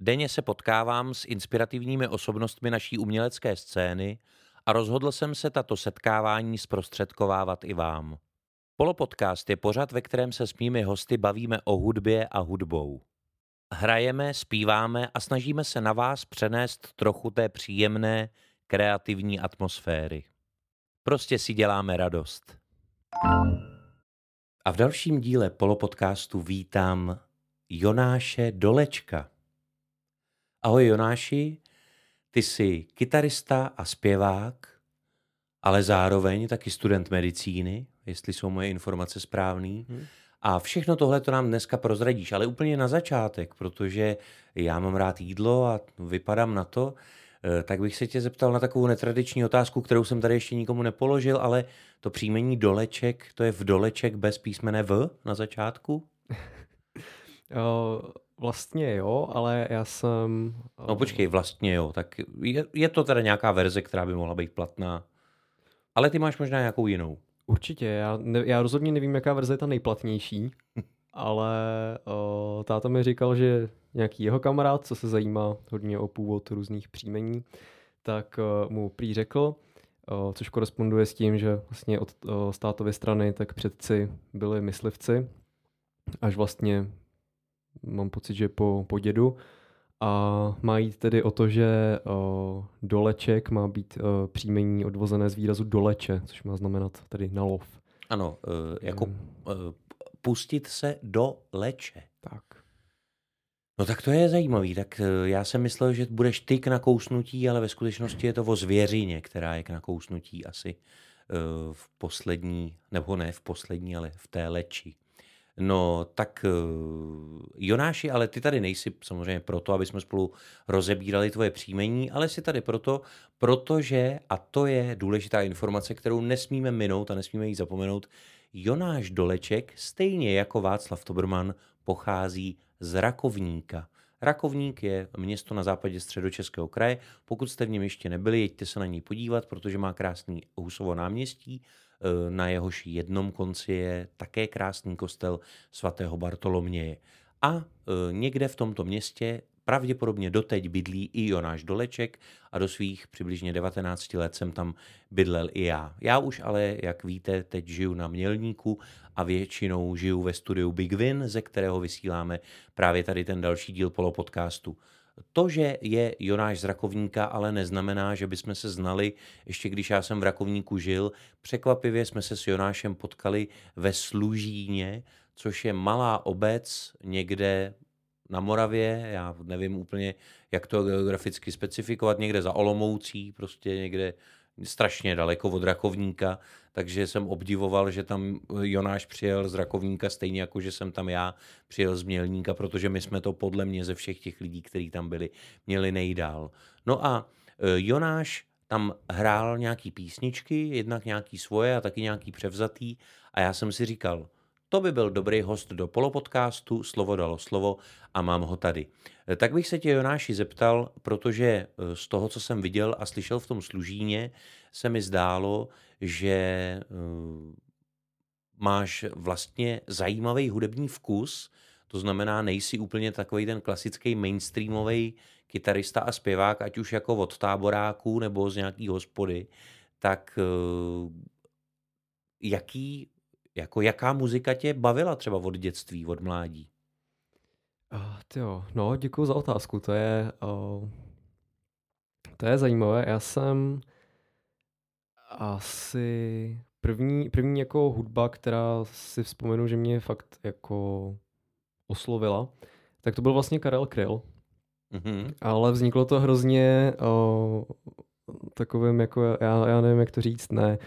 Denně se potkávám s inspirativními osobnostmi naší umělecké scény a rozhodl jsem se tato setkávání zprostředkovávat i vám. Polopodcast je pořad, ve kterém se s mými hosty bavíme o hudbě a hudbou. Hrajeme, zpíváme a snažíme se na vás přenést trochu té příjemné, kreativní atmosféry. Prostě si děláme radost. A v dalším díle polopodcastu vítám Jonáše Dolečka. Ahoj Jonáši, ty jsi kytarista a zpěvák, ale zároveň taky student medicíny, jestli jsou moje informace správné. Hmm. A všechno tohle to nám dneska prozradíš, ale úplně na začátek, protože já mám rád jídlo a vypadám na to, eh, tak bych se tě zeptal na takovou netradiční otázku, kterou jsem tady ještě nikomu nepoložil, ale to příjmení doleček, to je v doleček bez písmene V na začátku? vlastně jo, ale já jsem... No počkej, vlastně jo, tak je, je to teda nějaká verze, která by mohla být platná, ale ty máš možná nějakou jinou. Určitě, já, ne, já rozhodně nevím, jaká verze je ta nejplatnější, ale o, táta mi říkal, že nějaký jeho kamarád, co se zajímá hodně o původ různých příjmení, tak o, mu prý řekl, o, což koresponduje s tím, že vlastně od státové strany tak předci byli myslivci, až vlastně mám pocit, že po, po dědu, a má jít tedy o to, že o, doleček má být o, příjmení odvozené z výrazu doleče, což má znamenat tedy na lov. Ano, uh, jako uh, pustit se do leče. Tak. No tak to je zajímavý. Tak uh, já jsem myslel, že budeš ty k nakousnutí, ale ve skutečnosti je to o zvěřině, která je k nakousnutí asi uh, v poslední, nebo ne v poslední, ale v té leči. No tak eh, Jonáši, ale ty tady nejsi samozřejmě proto, aby jsme spolu rozebírali tvoje příjmení, ale jsi tady proto, protože, a to je důležitá informace, kterou nesmíme minout a nesmíme ji zapomenout, Jonáš Doleček, stejně jako Václav Toberman, pochází z Rakovníka. Rakovník je město na západě středočeského kraje. Pokud jste v něm ještě nebyli, jeďte se na něj podívat, protože má krásný Husovo náměstí na jehož jednom konci je také krásný kostel svatého Bartoloměje. A eh, někde v tomto městě pravděpodobně doteď bydlí i Jonáš Doleček a do svých přibližně 19 let jsem tam bydlel i já. Já už ale, jak víte, teď žiju na Mělníku a většinou žiju ve studiu Big Win, ze kterého vysíláme právě tady ten další díl polopodcastu. To, že je Jonáš z Rakovníka, ale neznamená, že bychom se znali, ještě když já jsem v Rakovníku žil. Překvapivě jsme se s Jonášem potkali ve Služíně, což je malá obec někde na Moravě, já nevím úplně, jak to geograficky specifikovat, někde za Olomoucí, prostě někde strašně daleko od Rakovníka, takže jsem obdivoval, že tam Jonáš přijel z Rakovníka stejně jako, že jsem tam já přijel z Mělníka, protože my jsme to podle mě ze všech těch lidí, kteří tam byli, měli nejdál. No a e, Jonáš tam hrál nějaký písničky, jednak nějaký svoje a taky nějaký převzatý a já jsem si říkal, to by byl dobrý host do polopodcastu, slovo dalo slovo a mám ho tady. Eh, tak bych se tě, Jonáši, zeptal, protože eh, z toho, co jsem viděl a slyšel v tom služíně, se mi zdálo, že eh, máš vlastně zajímavý hudební vkus, to znamená, nejsi úplně takový ten klasický mainstreamový kytarista a zpěvák, ať už jako od táboráků nebo z nějaký hospody, tak jaký jako jaká muzika tě bavila třeba od dětství, od mládí? Uh, tyjo, no, děkuji za otázku. To je, uh, to je zajímavé. Já jsem asi první, první jako hudba, která si vzpomenu, že mě fakt jako oslovila, tak to byl vlastně Karel Kryl. Mm-hmm. Ale vzniklo to hrozně uh, takovým jako, já, já nevím, jak to říct, ne, uh,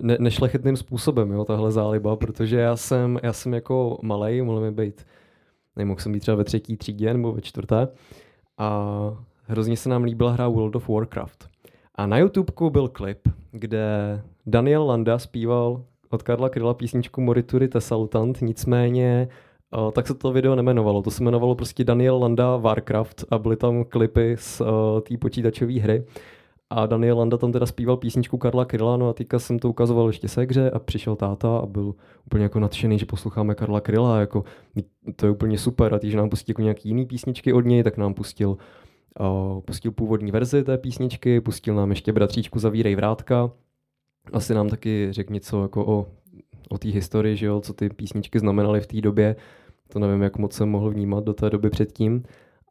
ne, nešlechetným způsobem, jo, tahle záliba, protože já jsem, já jsem jako malej, mohl mi být, nemohl jsem být třeba ve třetí třídě nebo ve čtvrté a hrozně se nám líbila hra World of Warcraft. A na YouTubeku byl klip, kde Daniel Landa zpíval od Karla Kryla písničku Morituri Tesalutant, nicméně uh, tak se to video nemenovalo. To se jmenovalo prostě Daniel Landa Warcraft a byly tam klipy z uh, té počítačové hry. A Daniel Landa tam teda zpíval písničku Karla Kryla, no a teďka jsem to ukazoval ještě segře a přišel táta a byl úplně jako nadšený, že posloucháme Karla Kryla, jako to je úplně super a když nám pustí jako nějaký jiný písničky od něj, tak nám pustil uh, pustil původní verzi té písničky, pustil nám ještě Bratříčku Zavírej vrátka, asi nám taky řekl něco jako o, o té historii, že jo, co ty písničky znamenaly v té době, to nevím, jak moc jsem mohl vnímat do té doby předtím,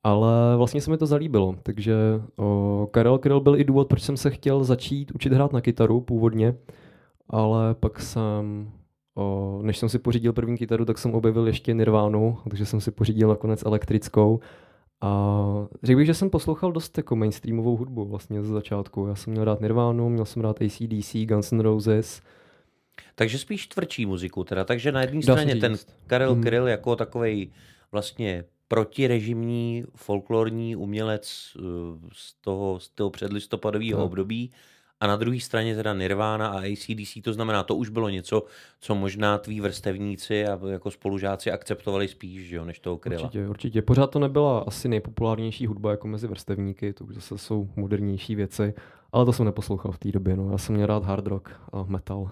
ale vlastně se mi to zalíbilo, takže o, Karel Kryl byl i důvod, proč jsem se chtěl začít učit hrát na kytaru původně, ale pak jsem, o, než jsem si pořídil první kytaru, tak jsem objevil ještě Nirvánu, takže jsem si pořídil nakonec elektrickou a řekl bych, že jsem poslouchal dost jako mainstreamovou hudbu vlastně ze začátku. Já jsem měl rád Nirvánu, měl jsem rád ACDC, Guns N' Roses, takže spíš tvrdší muziku teda. Takže na jedné straně ten Karel mm. Kryl jako takový vlastně protirežimní folklorní umělec eh, z toho, z toho předlistopadového no. období a na druhé straně teda Nirvana a ACDC, to znamená, to už bylo něco, co možná tví vrstevníci a jako spolužáci akceptovali spíš, že jo, než toho kryla. Určitě, určitě. Pořád to nebyla asi nejpopulárnější hudba jako mezi vrstevníky, to už zase jsou modernější věci, ale to jsem neposlouchal v té době, no. Já jsem měl rád hard rock a metal.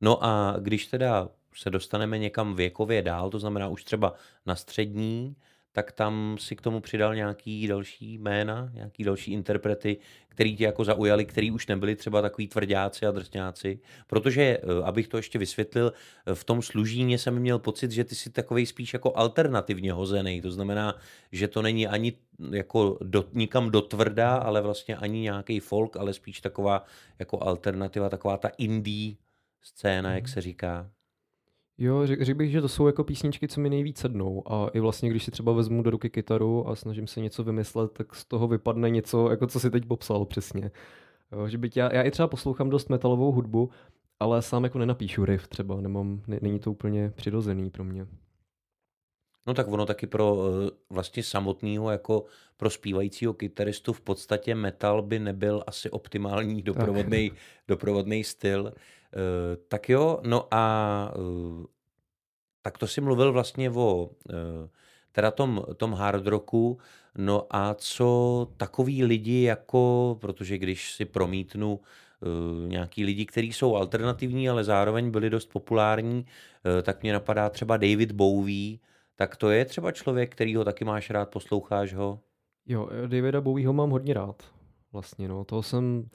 No a když teda se dostaneme někam věkově dál, to znamená už třeba na střední, tak tam si k tomu přidal nějaký další jména, nějaký další interprety, který tě jako zaujali, který už nebyli třeba takový tvrdáci a drsňáci. Protože, eh, abych to ještě vysvětlil, eh, v tom služíně jsem měl pocit, že ty jsi takový spíš jako alternativně hozený. To znamená, že to není ani jako do, nikam do tvrdá, ale vlastně ani nějaký folk, ale spíš taková jako alternativa, taková ta indie scéna, jak mhm. se říká. Jo, řekl řek bych, že to jsou jako písničky, co mi nejvíc sednou. A i vlastně, když si třeba vezmu do ruky kytaru a snažím se něco vymyslet, tak z toho vypadne něco, jako co si teď popsal přesně. Jo, že byť já, já i třeba poslouchám dost metalovou hudbu, ale sám jako nenapíšu riff třeba, nemám, ne, není to úplně přirozený pro mě. No tak ono taky pro eh, vlastně samotného jako pro zpívajícího kytaristu v podstatě metal by nebyl asi optimální doprovodný, doprovodný styl. Eh, tak jo, no a uh, tak to si mluvil vlastně o uh, teda tom, tom hard rocku, no a co takový lidi jako, protože když si promítnu nějaký lidi, kteří jsou alternativní, ale zároveň byli dost populární, tak mě napadá třeba David Bowie, tak to je třeba člověk, který ho taky máš rád, posloucháš ho? Jo, Davida Bowieho mám hodně rád. Vlastně, no. Toho jsem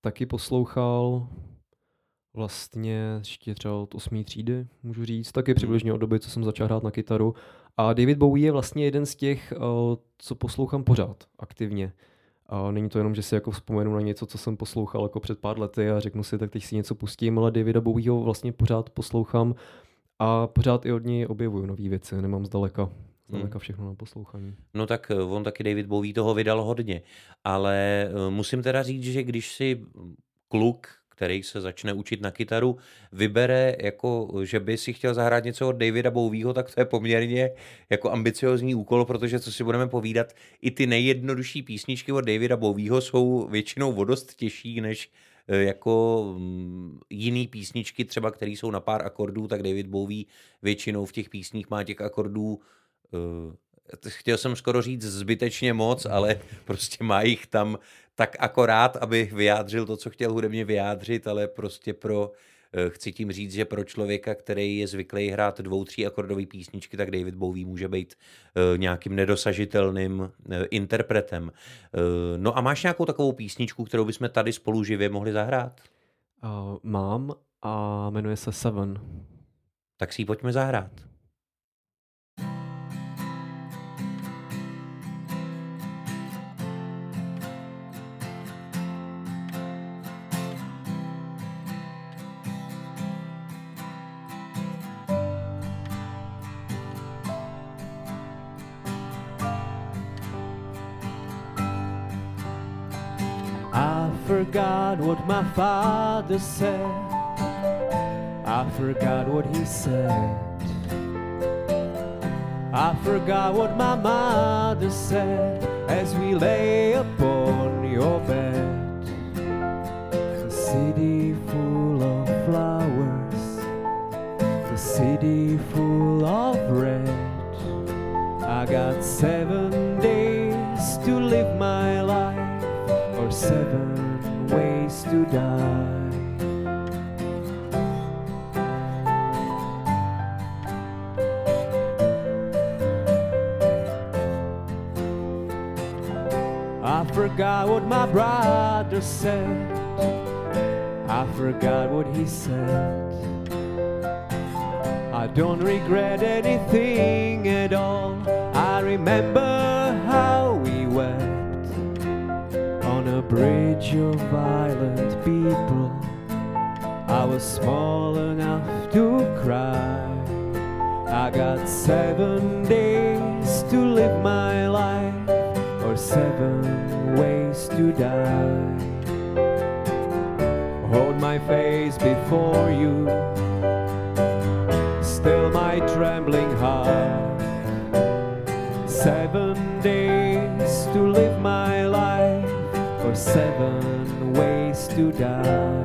taky poslouchal vlastně ještě třeba od 8. třídy, můžu říct, taky přibližně od doby, co jsem začal hrát na kytaru. A David Bowie je vlastně jeden z těch, eh, co poslouchám pořád aktivně. A není to jenom, že si jako vzpomenu na něco, co jsem poslouchal jako před pár lety a řeknu si, tak teď si něco pustím, ale Davida Bowieho vlastně pořád poslouchám a pořád i od něj objevuju nové věci, nemám zdaleka zdaleka hmm. všechno na poslouchání. No tak eh, on taky David Bowie toho vydal hodně, ale eh, musím teda říct, že když si kluk který se začne učit na kytaru, vybere, jako, že by si chtěl zahrát něco od Davida Bowieho, tak to je poměrně jako ambiciozní úkol, protože co si budeme povídat, i ty nejjednodušší písničky od Davida Bowieho jsou většinou vodost těžší než eh, jako mm, jiný písničky, třeba které jsou na pár akordů, tak David Bowie většinou v těch písních má těch akordů uh, chtěl jsem skoro říct zbytečně moc, ale prostě má jich tam tak akorát, aby vyjádřil to, co chtěl hudebně vyjádřit, ale prostě pro, eh, chci tím říct, že pro člověka, který je zvyklý hrát dvou, tří akordové písničky, tak David Bowie může být eh, nějakým nedosažitelným eh, interpretem. No a máš nějakou takovou písničku, kterou bychom tady spolu živě mohli zahrát? Uh, mám a jmenuje se Seven. Tak si ji pojďme zahrát. What my father said. I forgot what he said. I forgot what my mother said. as we lay upon your bed. The city full of flowers, the city full of red. I got seven forgot what my brother said. I forgot what he said. I don't regret anything at all. I remember how we wept on a bridge of violent people. I was small enough to cry. I got seven days to live my life, or seven Hold my face before you, still my trembling heart. Seven days to live my life, or seven ways to die.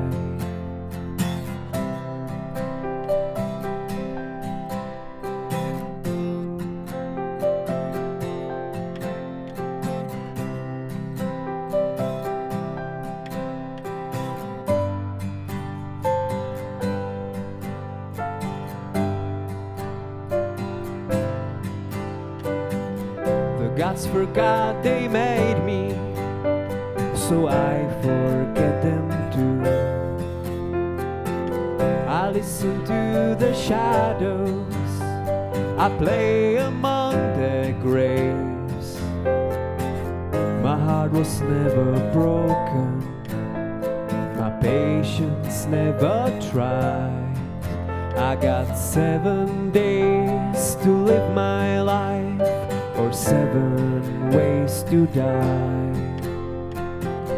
Play among their graves. My heart was never broken, my patience never tried. I got seven days to live my life, or seven ways to die.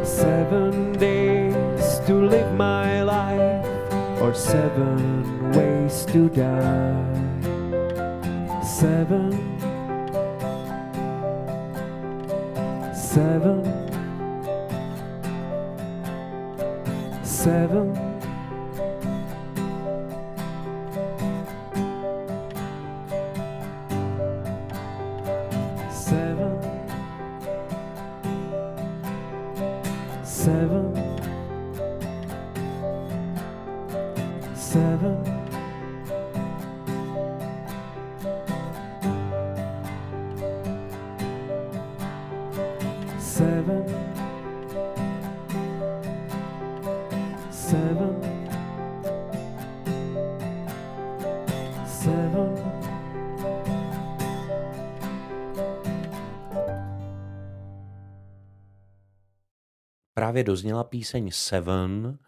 Seven days to live my life, or seven ways to die. Seven, seven. Právě dozněla píseň Seven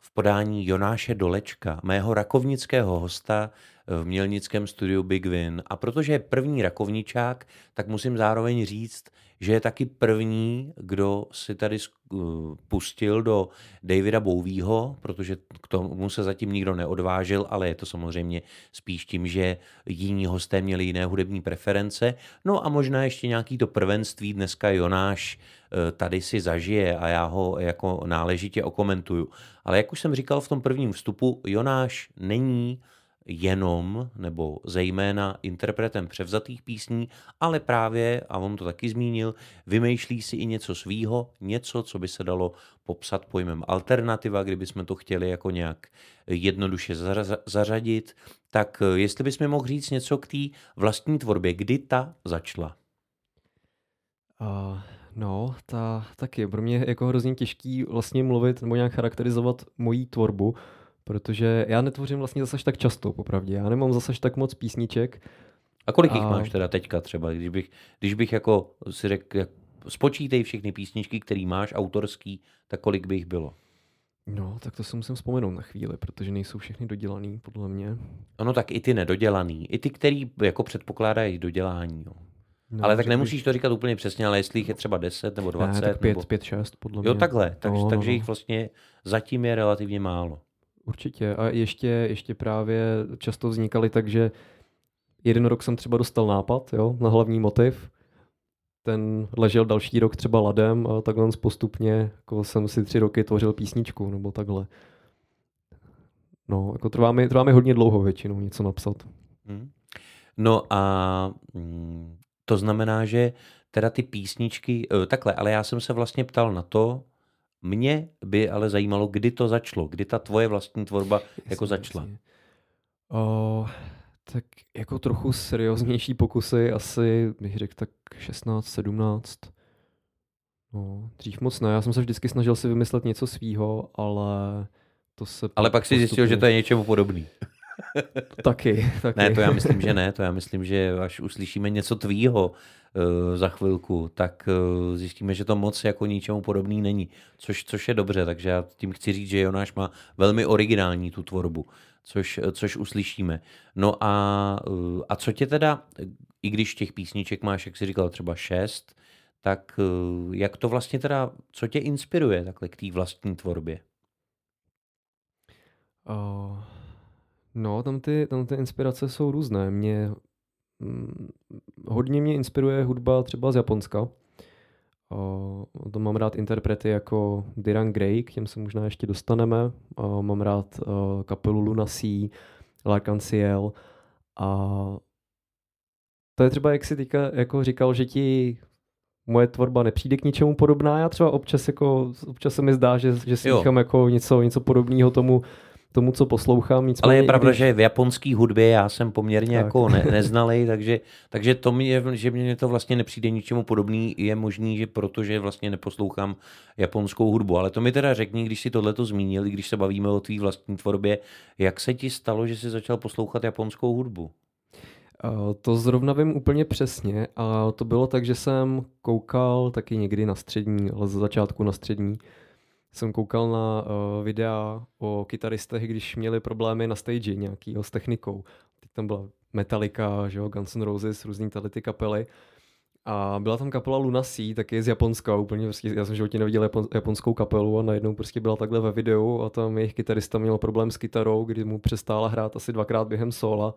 v podání Jonáše Dolečka, mého rakovnického hosta v mělnickém studiu Big Win. A protože je první rakovničák, tak musím zároveň říct, že je taky první, kdo si tady uh, pustil do Davida Bowieho, protože k tomu se zatím nikdo neodvážil, ale je to samozřejmě spíš tím, že jiní hosté měli jiné hudební preference. No a možná ještě nějaký to prvenství dneska Jonáš eh, tady si zažije a já ho jako náležitě okomentuju. Ale jak už jsem říkal v tom prvním vstupu, Jonáš není jenom nebo zejména interpretem převzatých písní, ale právě, a on to taky zmínil, vymýšlí si i něco svýho, něco, co by se dalo popsat pojmem alternativa, kdybychom to chtěli jako nějak jednoduše zařa- zařadit. Tak eh, jestli bys mi mohl říct něco k té vlastní tvorbě, kdy ta začala? Uh, no, ta taky. Pro mě jako hrozně těžký vlastně mluvit nebo nějak charakterizovat moji tvorbu, protože já netvořím vlastně zase tak často, popravdě. Já nemám zase tak moc písniček. A kolik jich A- máš teda teďka třeba, když bych, když bych jako si řekl, jak, spočítej všechny písničky, které máš autorský, tak kolik by jich bylo? No, tak to si musím vzpomenout na chvíli, protože nejsou všechny dodělaný, podle mě. Ono tak i ty nedodělaný, i ty, který jako předpokládají dodělání. Jo. No, ale tak nemusíš bych- to říkat úplně přesně, ale jestli jich je třeba 10 nebo 20. Ne, tak pět, nebo... pět, šest, podle mě. Jo, takhle. Tak, No, no, takže no. jich vlastně zatím je relativně málo. Určitě. A ještě, ještě právě často vznikaly tak, že jeden rok jsem třeba dostal nápad jo, na hlavní motiv ten ležel další rok třeba ladem a takhle postupně jako jsem si tři roky tvořil písničku nebo takhle. No, jako trvá mi, trvá mi hodně dlouho většinou něco napsat. Hmm. No a mm, to znamená, že teda ty písničky, eh, takhle, ale já jsem se vlastně ptal na to, mě by ale zajímalo, kdy to začalo, kdy ta tvoje vlastní tvorba jako začala. Jasně. O, tak jako trochu serióznější pokusy, asi bych řekl tak 16, 17. No, dřív moc ne, já jsem se vždycky snažil si vymyslet něco svýho, ale to se Ale pak si zjistil, že to je něčemu podobný. Taky, taky. Ne, to já myslím, že ne. To já myslím, že až uslyšíme něco tvýho uh, za chvilku, tak uh, zjistíme, že to moc jako ničemu podobný není. Což, což je dobře, takže já tím chci říct, že Jonáš má velmi originální tu tvorbu, což, což uslyšíme. No a, uh, a co tě teda, i když těch písniček máš, jak jsi říkal, třeba šest, tak uh, jak to vlastně teda, co tě inspiruje takhle k té vlastní tvorbě? Uh, no, tam ty, tam ty inspirace jsou různé. Mě hm, hodně mě inspiruje hudba třeba z Japonska. Uh, to mám rád interprety jako Diran Gray, k těm se možná ještě dostaneme. Uh, mám rád uh, kapelu Luna Sea, L'Arc-en-Ciel. A to je třeba, jak jsi teďka jako říkal, že ti moje tvorba nepřijde k ničemu podobná. Já třeba občas, jako, občas se mi zdá, že, že si jako něco, něco podobného tomu, tomu, co poslouchám. Nicméně, Ale je pravda, když... že v japonské hudbě já jsem poměrně tak. jako ne, neznalý, takže, takže to mě, že mě to vlastně nepřijde ničemu podobný, je možný, že protože vlastně neposlouchám japonskou hudbu. Ale to mi teda řekni, když si tohleto zmínil, když se bavíme o tvý vlastní tvorbě, jak se ti stalo, že jsi začal poslouchat japonskou hudbu? To zrovna vím úplně přesně a to bylo tak, že jsem koukal taky někdy na střední, ale za začátku na střední, jsem koukal na uh, videa o kytaristech, když měli problémy na stage nějakýho s technikou. Teď tam byla Metallica, že jo, Guns N' Roses, různý tady ty kapely. A byla tam kapela Luna Sea, taky z Japonska, úplně prostě, já jsem životě neviděl japon, japonskou kapelu a najednou prostě byla takhle ve videu a tam jejich kytarista měl problém s kytarou, kdy mu přestála hrát asi dvakrát během sola,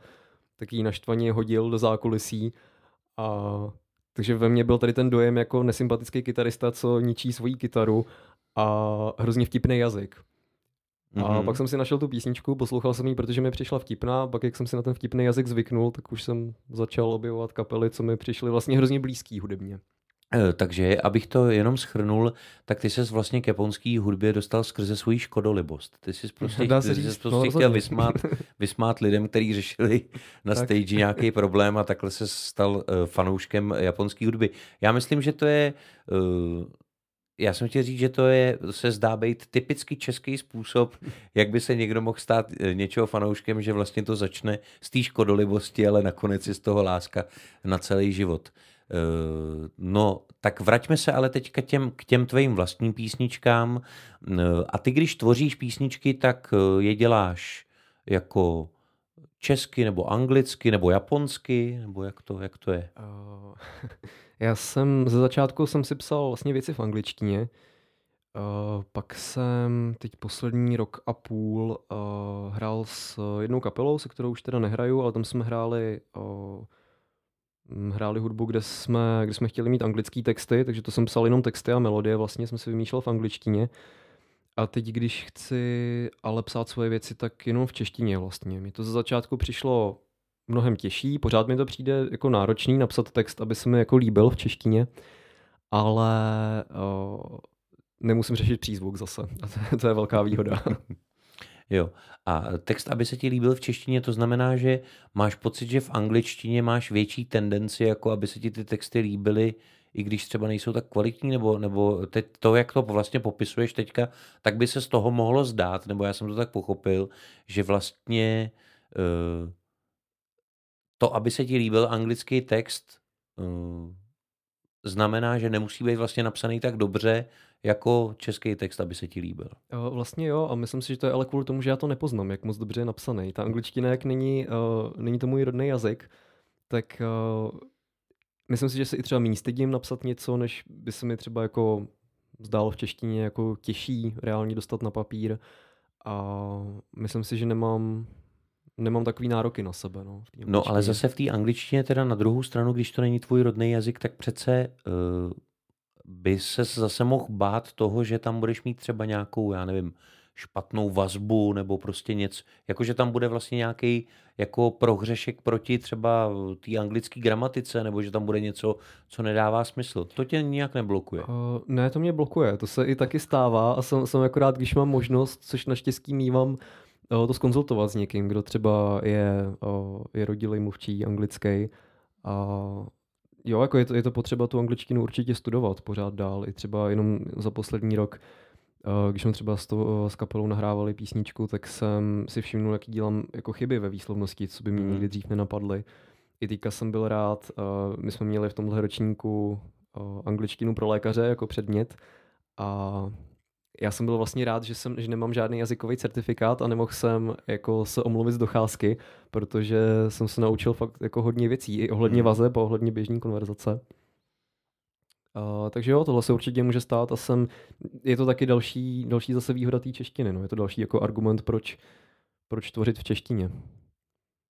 tak ji naštvaně hodil do zákulisí a takže ve mně byl tady ten dojem jako nesympatický kytarista, co ničí svoji kytaru a hrozně vtipný jazyk. A mm-hmm. pak jsem si našel tu písničku, poslouchal jsem ji, protože mi přišla vtipná, pak jak jsem si na ten vtipný jazyk zvyknul, tak už jsem začal objevovat kapely, co mi přišly vlastně hrozně blízký hudebně. E, takže, abych to jenom schrnul, tak ty ses vlastně k japonský hudbě dostal skrze svoji škodolibost. Ty jsi prostě, ty jsi prostě no, chtěl vysmát, vysmát lidem, kteří řešili na tak. stage nějaký problém a takhle se stal uh, fanouškem japonské hudby. Já myslím, že to je uh, já jsem chtěl říct, že to je, se zdá být typicky český způsob, jak by se někdo mohl stát eh, něčeho fanouškem, že vlastně to začne z té škodolibosti, ale nakonec je z toho láska na celý život. Eh, no, tak vraťme se ale teďka těm, k těm tvým vlastním písničkám. Eh, a ty, když tvoříš písničky, tak je děláš jako česky, nebo anglicky, nebo japonsky, nebo jak to, jak to je? Já jsem ze začátku jsem si psal vlastně věci v angličtině, uh, pak jsem teď poslední rok a půl uh, hrál s jednou kapelou, se kterou už teda nehraju, ale tam jsme hráli uh, hráli hudbu, kde jsme, kde jsme chtěli mít anglické texty, takže to jsem psal jenom texty a melodie, vlastně jsem si vymýšlel v angličtině. A teď, když chci ale psát svoje věci, tak jenom v češtině vlastně. Mi to ze začátku přišlo mnohem těžší, pořád mi to přijde jako náročný napsat text, aby se mi jako líbil v češtině, ale o, nemusím řešit přízvuk zase. A to, to je velká výhoda. Jo. A text, aby se ti líbil v češtině, to znamená, že máš pocit, že v angličtině máš větší tendenci, jako aby se ti ty texty líbily i když třeba nejsou tak kvalitní, nebo, nebo teď to, jak to vlastně popisuješ teďka, tak by se z toho mohlo zdát, nebo já jsem to tak pochopil, že vlastně uh, to, aby se ti líbil anglický text, uh, znamená, že nemusí být vlastně napsaný tak dobře, jako český text, aby se ti líbil. Vlastně jo, a myslím si, že to je ale kvůli tomu, že já to nepoznám, jak moc dobře je napsaný. Ta angličtina, jak není, uh, není to můj rodný jazyk, tak uh, myslím si, že se i třeba méně stydím napsat něco, než by se mi třeba jako zdálo v češtině jako těžší reálně dostat na papír. A myslím si, že nemám nemám takový nároky na sebe. No, No ale zase v té angličtině teda na druhou stranu, když to není tvůj rodný jazyk, tak přece uh, by se zase mohl bát toho, že tam budeš mít třeba nějakou, já nevím, špatnou vazbu nebo prostě něco, jakože tam bude vlastně nějaký jako prohřešek proti třeba té anglické gramatice, nebo že tam bude něco, co nedává smysl. To tě nijak neblokuje. Uh, ne, to mě blokuje, to se i taky stává a jsem, jsem akorát, když mám možnost, což naštěstí mývám, to skonzultovat s někým, kdo třeba je, uh, je rodilý mluvčí anglický a jo, jako je to, je to potřeba tu angličtinu určitě studovat pořád dál, i třeba jenom za poslední rok, uh, když jsme třeba s, to, s kapelou nahrávali písničku, tak jsem si všimnul, jaký dělám jako chyby ve výslovnosti, co by mě Mhm. nikdy dřív nenapadly. I teďka jsem byl rád, my jsme měli v tomhle ročníku angličtinu pro lékaře jako předmět a já jsem byl vlastně rád, že, jsem, že nemám žádný jazykový certifikát a nemohl jsem jako se omluvit z docházky, protože jsem se naučil fakt jako hodně věcí, i ohledně Mhm. vazeb a ohledně běžní konverzace. Uh, takže jo, tohle se určitě může stát a jsem, je to taky další, další zase výhoda té češtiny, no. je to další jako argument, proč, proč tvořit v češtině.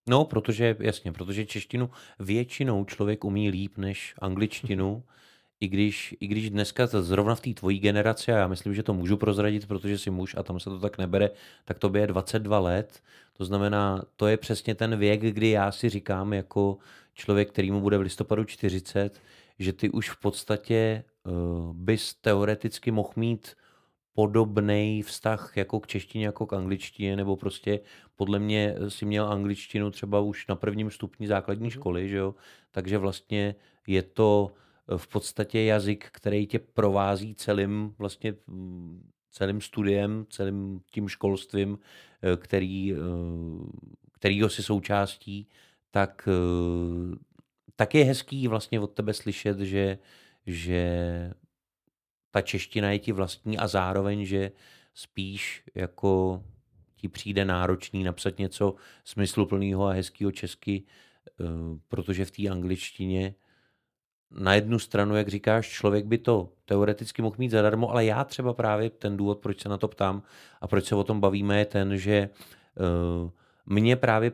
No, protože, jasně, protože češtinu většinou člověk umí líp než angličtinu, i když, i když dneska zrovna v té tvojí generaci, a já myslím, že to můžu prozradit, protože jsi muž a tam se to tak nebere, tak to je 22 let. To znamená, to je přesně ten věk, kdy já si říkám jako člověk, který mu bude v listopadu 40, že ty už v podstatě uh, bys teoreticky mohl mít podobný vztah jako k češtině, jako k angličtině, nebo prostě podle mě si měl angličtinu třeba už na prvním stupni základní školy, že jo? takže vlastně je to v podstatě jazyk, který tě provází celým vlastně mm, celým studiem, celým tím školstvím, eh, který, eh, kterýho si součástí, tak, eh, tak je hezký vlastně od tebe slyšet, že, že ta čeština je ti vlastní a zároveň, že spíš jako ti přijde náročný napsat něco smysluplného a hezkého česky, protože v té angličtině na jednu stranu, jak říkáš, člověk by to teoreticky mohl mít zadarmo, ale já třeba právě ten důvod, proč se na to ptám a proč se o tom bavíme, je ten, že uh, mě právě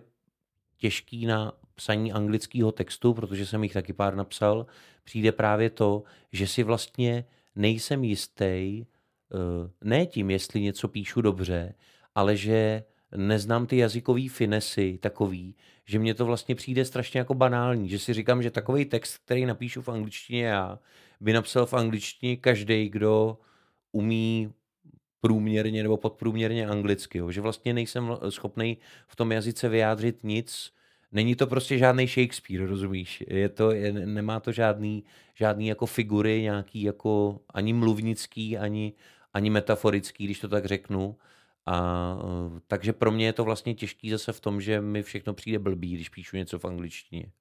těžký na psaní anglického textu, protože jsem jich taky pár napsal, přijde právě to, že si vlastně nejsem jistý, uh, ne tím, jestli něco píšu dobře, ale že neznám ty jazykové finesy takový, že mně to vlastně přijde strašně jako banální, že si říkám, že takový text, který napíšu v angličtině já, by napsal v angličtině každý, kdo umí průměrně nebo podprůměrně anglicky. Jo. Že vlastně nejsem schopný v tom jazyce vyjádřit nic. Není to prostě žádný Shakespeare, rozumíš? Je to, je, nemá to žádný, žádný jako figury, nějaký jako ani mluvnický, ani, ani metaforický, když to tak řeknu. A, uh, takže pro mě je to vlastně těžký zase v tom, že mi všechno přijde blbý, když píšu něco v angličtině.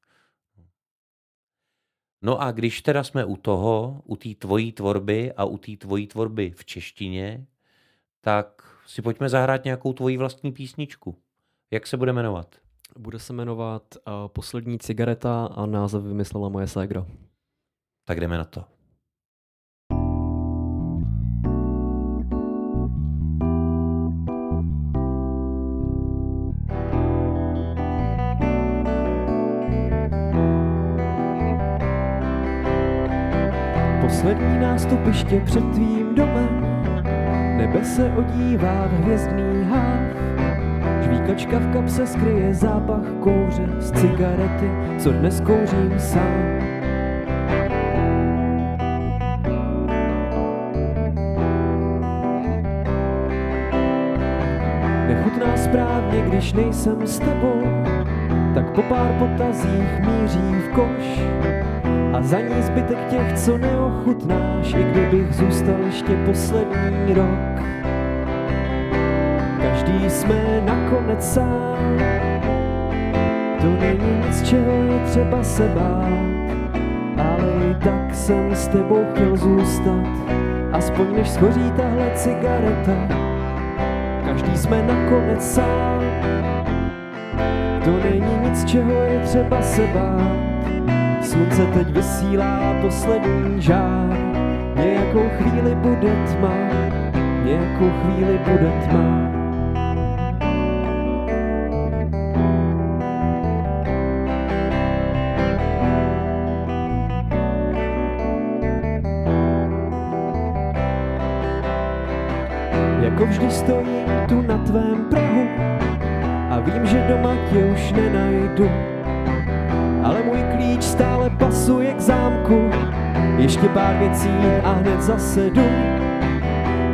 No a když teda jsme u toho, u té tvojí tvorby a u té tvojí tvorby v češtině, tak si pojďme zahrát nějakou tvoji vlastní písničku. Jak se bude jmenovat? Bude se jmenovat uh, Poslední cigareta a název vymyslela moje ségra. Tak jdeme na to. Poslední nástupiště před tvým domem. Nebe se odívá v hvězdný háv Žvíkačka v kapse skryje zápach kouře z cigarety, co dnes kouřím sám. Nechutná správně, když nejsem s tebou, tak po pár potazích míří v koš a za ní zbytek těch, co neochutnáš, i kdybych zůstal ještě poslední rok. Každý jsme nakonec sám, to není nic, čeho je třeba se bát, ale i tak jsem s tebou chtěl zůstat, aspoň než schoří tahle cigareta. Každý jsme nakonec sám, to není nic, čeho je třeba se bát. Slunce teď vysílá poslední žár, nějakou chvíli bude tma, nějakou chvíli bude tma. Jako vždy stojí věcí a hned zase jdu.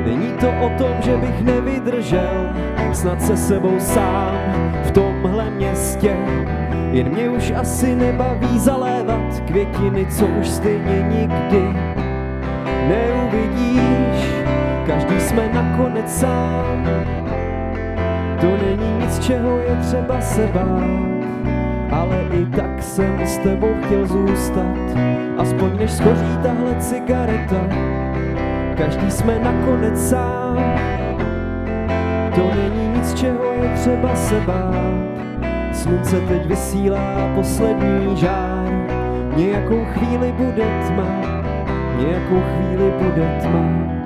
Není to o tom, že bych nevydržel, snad se sebou sám v tomhle městě. Jen mě už asi nebaví zalévat květiny, co už stejně nikdy neuvidíš. Každý jsme nakonec sám, to není nic, čeho je třeba se bát. Ale i tak jsem s tebou chtěl zůstat, aspoň než schoří tahle cigareta. Každý jsme nakonec sám, to není nic, čeho je třeba se bát. Slunce teď vysílá poslední žár, nějakou chvíli bude tma, nějakou chvíli bude tma.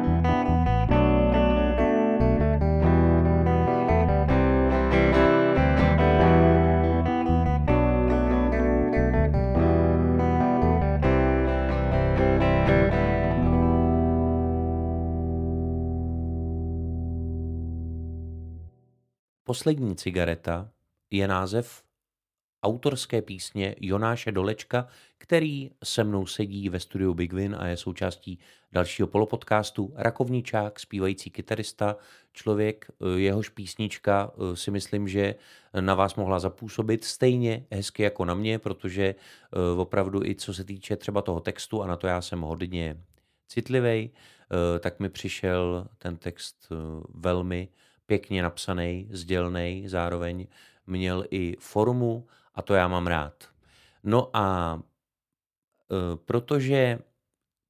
Poslední cigareta je název autorské písně Jonáše Dolečka, který se mnou sedí ve studiu Big Win a je součástí dalšího polopodcastu. Rakovničák, zpívající kytarista, člověk, jehož písnička eh, si myslím, že na vás mohla zapůsobit stejně hezky jako na mě, protože eh, opravdu i co se týče třeba toho textu, a na to já jsem hodně citlivý, eh, tak mi přišel ten text velmi pěkně napsaný, sdělný, zároveň měl i formu a to já mám rád. No a e, protože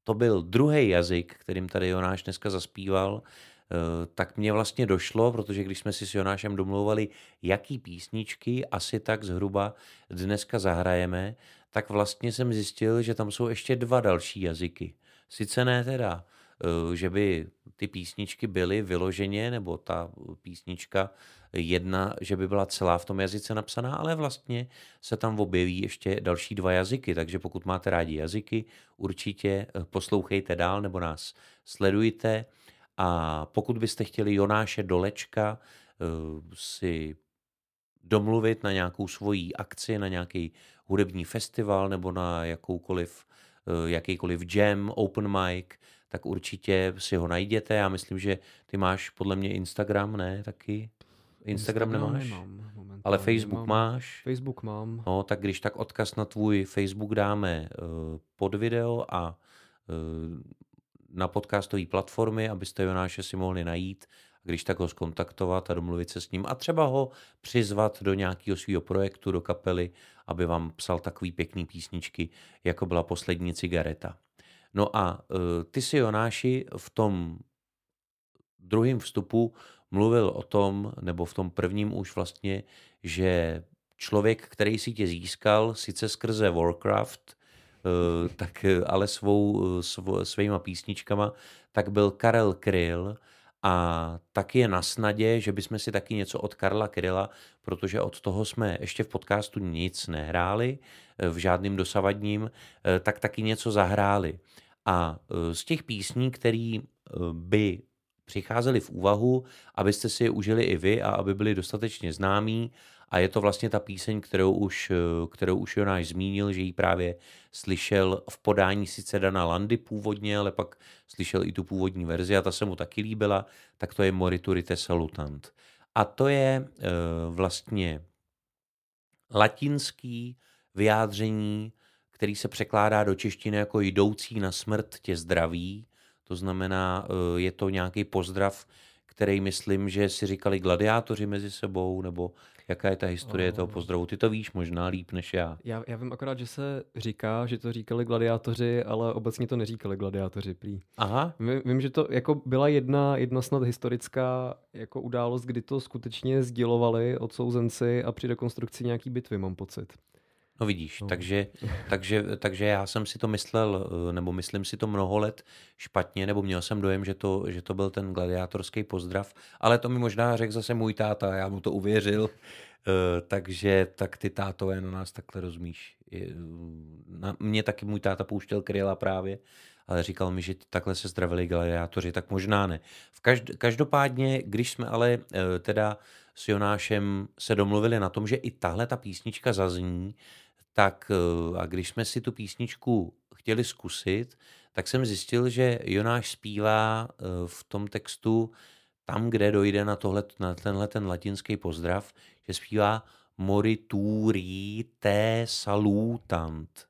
to byl druhý jazyk, kterým tady Jonáš dneska zaspíval, e, tak mě vlastně došlo, protože když jsme si s Jonášem domlouvali, jaký písničky asi tak zhruba dneska zahrajeme, tak vlastně jsem zjistil, že tam jsou ještě dva další jazyky. Sice ne teda Eh, že by ty písničky byly vyloženě, nebo ta písnička jedna, že by byla celá v tom jazyce napsaná, ale vlastně se tam objeví ještě další dva jazyky, takže pokud máte rádi jazyky, určitě eh, poslouchejte dál nebo nás sledujte. A pokud byste chtěli Jonáše Dolečka eh, si domluvit na nějakou svoji akci, na nějaký hudební festival nebo na jakoukoliv, jakýkoliv jam, open mic, tak určitě si ho najděte. Já myslím, že ty máš podle mě Instagram, ne? Taky? Instagram, Instagram nemáš? Nemám, ale Facebook nemám. máš? Facebook mám. No, tak když tak odkaz na tvůj Facebook dáme uh, pod video a uh, na podcastové platformy, abyste Jonáše si mohli najít a když tak ho skontaktovat a domluvit se s ním a třeba ho přizvat do nějakého svého projektu, do kapely, aby vám psal takový pěkný písničky, jako byla poslední cigareta. No a uh, ty si Jonáši v tom druhém vstupu mluvil o tom, nebo v tom prvním už vlastně, že člověk, který si tě získal, sice skrze Warcraft, uh, tak ale svou, svou, svýma písničkama, tak byl Karel Kryl a taky je na snadě, že bychom si taky něco od Karla Kryla, protože od toho jsme ještě v podcastu nic nehráli, v žádným dosavadním, tak taky něco zahráli. A e, z těch písní, které by přicházely v úvahu, abyste si je užili i vy a aby byly dostatečně známí. A je to vlastně ta píseň, kterou už, e, kterou už Jonáš zmínil, že ji právě slyšel v podání sice Dana Landy původně, ale pak slyšel i tu původní verzi a ta se mu taky líbila, tak to je Moriturite Salutant. A to je vlastně latinský vyjádření který se překládá do češtiny jako jdoucí na smrt tě zdraví. To znamená, eh, je to nějaký pozdrav, který myslím, že si říkali gladiátoři mezi sebou, nebo jaká je ta historie toho pozdravu. Ty to víš možná líp než já. já. Já vím akorát, že se říká, že to říkali gladiátoři, ale obecně to neříkali gladiátoři prý. Aha. Vím, vím, že to jako byla jedna, jedna snad historická jako událost, kdy to skutečně sdělovali odsouzenci a při rekonstrukci nějaký bitvy, mám pocit. No vidíš, no. Takže, takže, takže já jsem si to myslel, eh, nebo myslím si to mnoho let špatně, nebo měl jsem dojem, že to, že to byl ten gladiátorský pozdrav, ale to mi možná řekl zase můj táta, já mu to uvěřil, eh, takže tak ty tátové na nás takhle rozmíš. Na mě taky můj táta pouštěl kryla právě ale říkal mi, že takhle se zdravili gladiátoři, tak možná ne. V každ- každopádně, když jsme ale teda s Jonášem se domluvili na tom, že i tahle ta písnička zazní, tak e, a když jsme si tu písničku chtěli zkusit, tak jsem zjistil, že Jonáš zpívá e, v tom textu tam, kde dojde na, tohle, na tenhle ten latinský pozdrav, že zpívá morituri te salutant.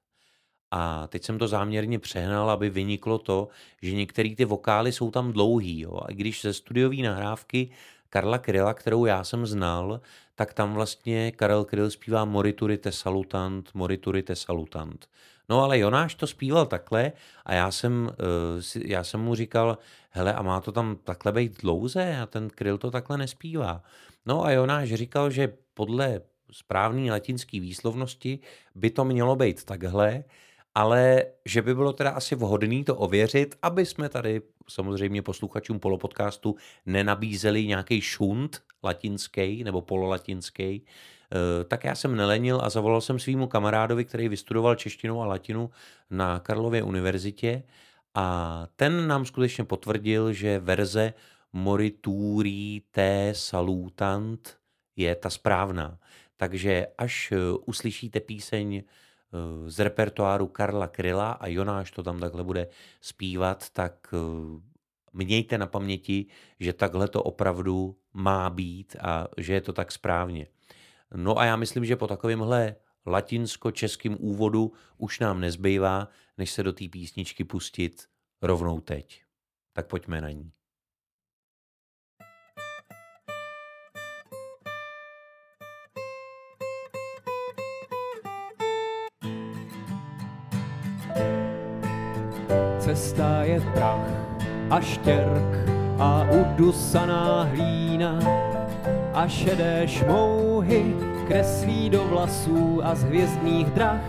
A teď jsem to záměrně přehnal, aby vyniklo to, že některé ty vokály jsou tam dlouhý. Jo? A když ze studiové nahrávky Karla Kryla, kterou já jsem znal, tak tam vlastně Karel Kryl zpívá Morituri te salutant, Morituri te salutant. No ale Jonáš to zpíval takhle a já jsem, eh, já jsem mu říkal, hele a má to tam takhle být dlouze a ten Kryl to takhle nespívá. No a Jonáš říkal, že podle správné latinské výslovnosti by to mělo být takhle, ale že by bylo teda asi vhodné to ověřit, aby jsme tady samozřejmě posluchačům polopodcastu nenabízeli nějaký šunt latinský nebo pololatinský, eh, tak já jsem nelenil a zavolal jsem svýmu kamarádovi, který vystudoval češtinu a latinu na Karlově univerzitě a ten nám skutečně potvrdil, že verze Morituri te salutant je ta správná. Takže až eh, uslyšíte píseň eh, z repertoáru Karla Kryla a Jonáš to tam takhle bude zpívat, tak mějte na paměti, že takhle to opravdu má být a že je to tak správně. No a já myslím, že po takovémhle latinsko-českým úvodu už nám nezbývá, než se do té písničky pustit rovnou teď. Tak pojďme na ní. Cesta je prach a štěrk a udusaná hlína. A šedé šmouhy kreslí do vlasů a z hvězdných drah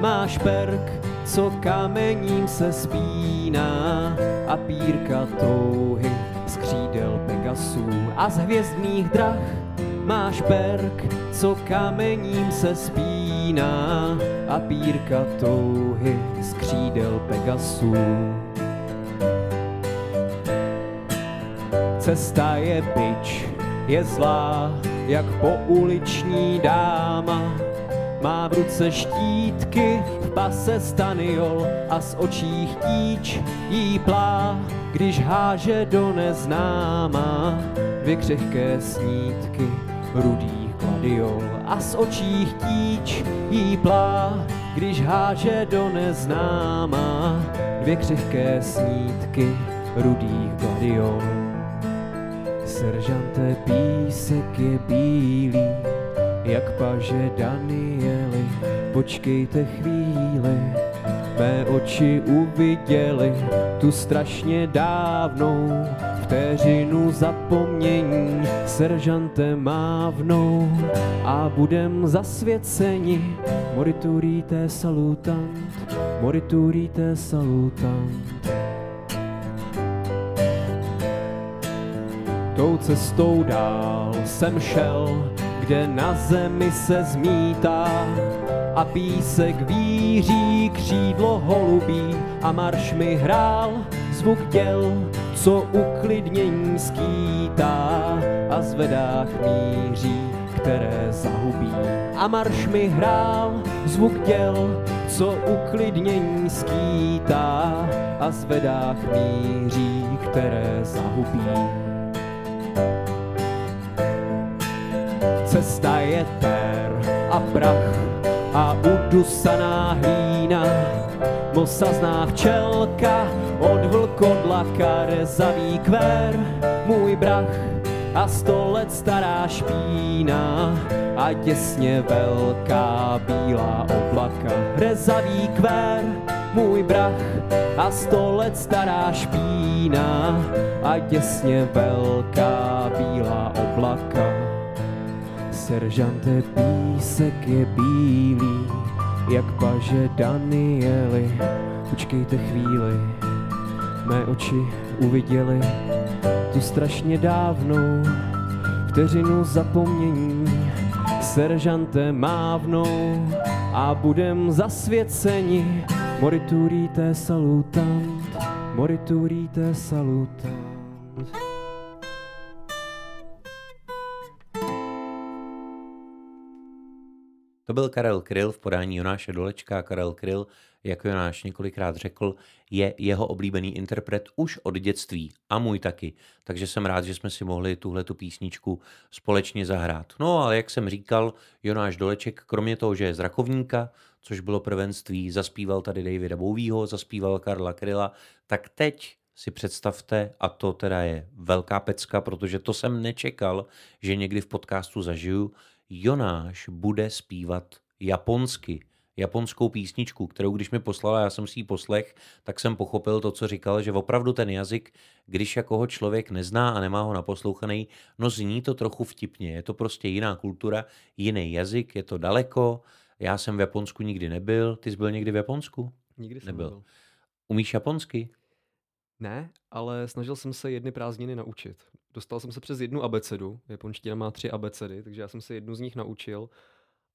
máš perk, co kamením se spíná. A pírka touhy z křídel Pegasů a z hvězdných drah máš perk, co kamením se spíná. A pírka touhy z křídel Pegasů. Cesta je bič, je zlá, jak pouliční dáma. Má v ruce štítky, v pase staniol a z očí chtíč jí plá, když háže do neznáma dvě křehké snítky rudých gladiol a z očí chtíč jí plá, když háže do neznáma dvě křehké snítky rudých gladiol. Seržante písek je bílý, jak paže Danieli, počkejte chvíli, mé oči uviděli tu strašně dávnou vteřinu zapomnění. Seržante mávnou a budem zasvěceni. Moriturite salutant, moriturite salutant. Tou cestou dál jsem šel, kde na zemi se zmítá a písek víří křídlo holubí a marš mi hrál zvuk děl, co uklidnění skýtá a zvedách míří, které zahubí. A marš mi hrál zvuk děl, co uklidnění skýtá a zvedách míří, které zahubí. Cesta je ter a prach a udusaná hlína, mosazná včelka od vlkodlaka rezavý kvér, můj brach a sto let stará špína a těsně velká bílá oblaka. Rezavý kvér, můj brach a sto let stará špína a těsně velká bílá oblaka. Seržante písek je bílý, jak paže Danieli. Počkejte chvíli, mé oči uviděli tu strašně dávnou vteřinu zapomnění. Seržante mávnou a budem zasvěceni moriturite salutant, Moriturite salutant. To byl Karel Kryl v podání Jonáše Dolečka. Karel Kryl, jak Jonáš několikrát řekl, je jeho oblíbený interpret už od dětství a můj taky. Takže jsem rád, že jsme si mohli tuhle tu písničku společně zahrát. No ale jak jsem říkal, Jonáš Doleček, kromě toho, že je z Rakovníka, což bylo prvenství, zaspíval tady Davida Bouvího, zaspíval Karla Kryla, tak teď si představte, a to teda je velká pecka, protože to jsem nečekal, že někdy v podcastu zažiju, Jonáš bude zpívat japonsky. Japonskou písničku, kterou když mi poslala, já jsem si ji poslech, tak jsem pochopil to, co říkal, že opravdu ten jazyk, když jako ho člověk nezná a nemá ho naposlouchaný, no zní to trochu vtipně. Je to prostě jiná kultura, jiný jazyk, je to daleko. Já jsem v Japonsku nikdy nebyl. Ty jsi byl někdy v Japonsku? Nikdy jsem Nebyl. nebyl. Umíš japonsky? Ne, ale snažil jsem se jedny prázdniny naučit. Dostal jsem se přes jednu abecedu. Japonština má tři abecedy, takže já jsem se jednu z nich naučil.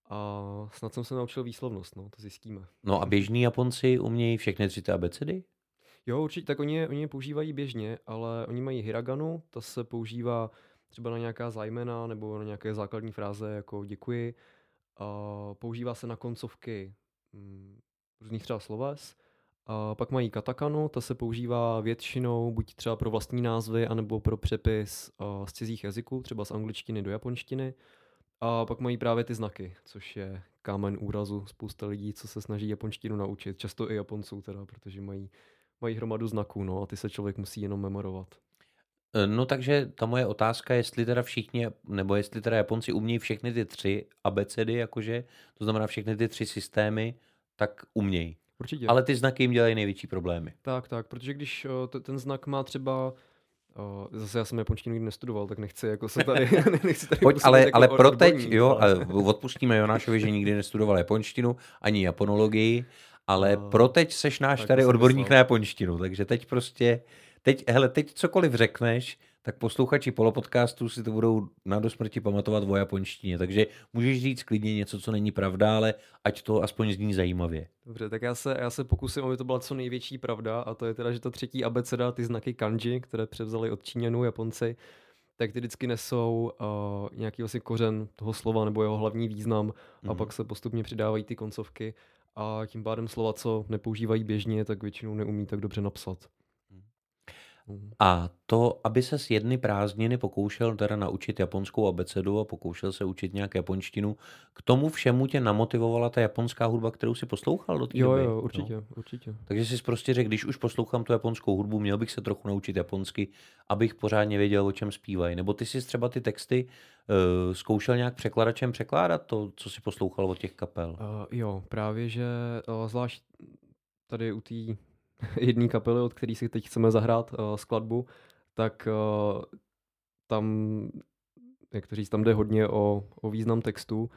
A snad jsem se naučil výslovnost, no, to zjistíme. No a běžní Japonci umějí všechny tři ty abecedy? Jo, určitě, tak oni je, oni je používají běžně, ale oni mají hiraganu, ta se používá třeba na nějaká zájmena nebo na nějaké základní fráze jako děkuji. A používá se na koncovky mm, různých třeba sloves. A pak mají katakanu, ta se používá většinou buď třeba pro vlastní názvy, anebo pro přepis z cizích jazyků, třeba z angličtiny do japonštiny. A pak mají právě ty znaky, což je kámen úrazu spousta lidí, co se snaží japonštinu naučit. Často i Japonců teda, protože mají mají hromadu znaků, no, a ty se člověk musí jenom memorovat. E, No takže ta moje otázka, jestli teda všichni, nebo jestli teda Japonci umějí všechny ty tři abecedy, jakože, to znamená všechny ty tři systémy, tak umějí. Určitě. Ale ty znaky jim dělají největší problémy. Tak, tak, protože když t- ten znak má třeba o, zase já jsem japonštinu nikdy nestudoval, tak nechci jako se tady, nechci tady Pojď, ale, jako ale pro teď, jo, ale- odpustíme Jonášovi, že nikdy nestudoval japonštinu, ani japonologii, ale A- pro teď seš náš tady odborník myslel. na japonštinu, takže teď prostě, teď, hele, teď cokoliv řekneš, tak posluchači polopodcastu si to budou na do smrti pamatovat o japonštině, takže můžeš říct klidně něco, co není pravda, ale ať to aspoň zní zajímavě. Dobře, tak já se, já se pokusím, aby to byla co největší pravda, a to je teda, že ta třetí abeceda, ty znaky kanji, které převzali od Číňanů Japonci, tak ty vždycky nesou uh, nějaký vlastně kořen toho slova nebo jeho hlavní význam a Mhm. pak se postupně přidávají ty koncovky a tím pádem slova, co nepoužívají běžně, tak většinou neumí tak dobře napsat. Mm. A to, aby se s jedny prázdniny pokoušel teda naučit japonskou abecedu a pokoušel se učit nějak japonštinu, k tomu všemu tě namotivovala ta japonská hudba, kterou si poslouchal do té Jo, doby. jo, určitě, určitě. Takže jsi prostě řekl, když už poslouchám tu japonskou hudbu, měl bych se trochu naučit japonsky, abych pořádně věděl, o čem zpívají. Nebo ty jsi třeba ty texty uh, zkoušel nějak překladačem překládat to, co si poslouchal od těch kapel. Uh, jo, právě, že uh, zvlášť tady u té jedné kapely, od které si teď chceme zahrát uh, skladbu, tak uh, tam, jak to říct, tam jde hodně o, o význam textu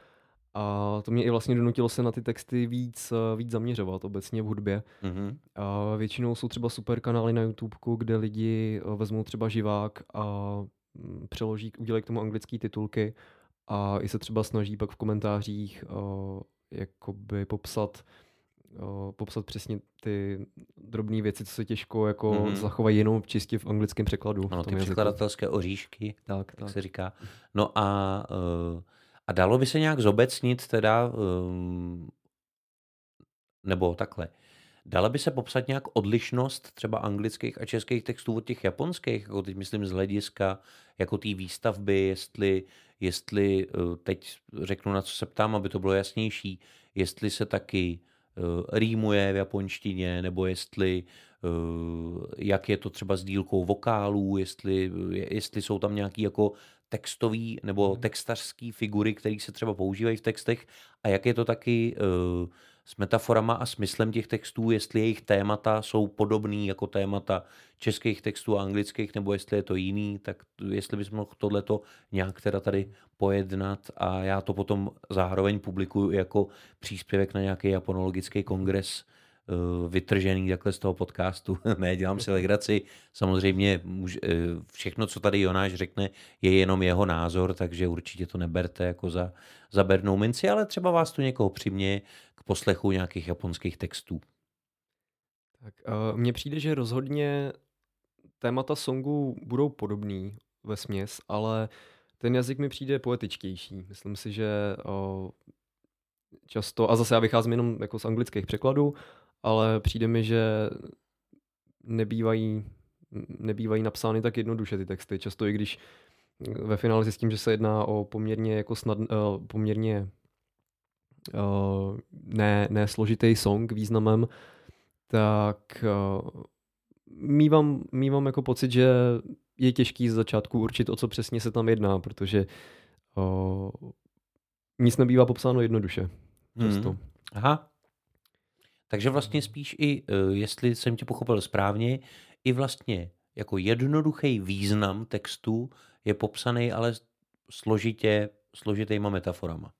a to mě i vlastně donutilo se na ty texty víc, uh, víc zaměřovat obecně v hudbě. Mhm. A většinou jsou třeba super kanály na YouTube, kde lidi vezmou třeba živák a mm, přeloží, udělají k tomu anglické titulky a i se třeba snaží pak v komentářích uh, jakoby popsat uh, popsat přesně ty drobné věci, co se těžko jako Mhm. mm-hmm. zachovají jenom čistě v anglickém překladu. Ano, ty jazyku. překladatelské oříšky, Tak, jak tak. se říká. No a, uh, a dalo by se nějak zobecnit teda, um, nebo takhle, dala by se popsat nějak odlišnost třeba anglických a českých textů od těch japonských, jako teď myslím z hlediska jako té výstavby, jestli, jestli uh, teď řeknu, na co se ptám, aby to bylo jasnější, jestli se taky rýmuje v japonštině, nebo jestli uh, jak je to třeba s dílkou vokálů, jestli, jestli jsou tam nějaký jako textový nebo Mhm. textařský figury, které se třeba používají v textech a jak je to taky uh, s metaforama a smyslem těch textů, jestli jejich témata jsou podobný jako témata českých textů a anglických, nebo jestli je to jiný, tak jestli bys mohl tohleto nějak teda tady pojednat. A já to potom zároveň publikuju jako příspěvek na nějaký japonologický kongres vytržený takhle z toho podcastu. ne, dělám si legraci. Samozřejmě eh, všechno, co tady Jonáš řekne, je jenom jeho názor, takže určitě to neberte jako za, za bernou minci, ale třeba vás tu někoho přiměje k poslechu nějakých japonských textů. Tak, uh, mně přijde, že rozhodně témata songu budou podobný ve směs, ale ten jazyk mi přijde poetičtější. Myslím si, že uh, často, a zase já vycházím jenom jako z anglických překladů, ale přijde mi, že nebývají, nebývají napsány tak jednoduše ty texty. Často i když ve finále zjistím, že se jedná o poměrně jako snad, uh, poměrně uh, ne, ne složitý song významem, tak uh, mývám, mývám jako pocit, že je těžký z začátku určit, o co přesně se tam jedná, protože uh, nic nebývá popsáno jednoduše. Často. Hmm. Aha. Takže vlastně spíš i, jestli jsem tě pochopil správně, i vlastně jako jednoduchý význam textu je popsaný ale složitě, složitýma metaforama.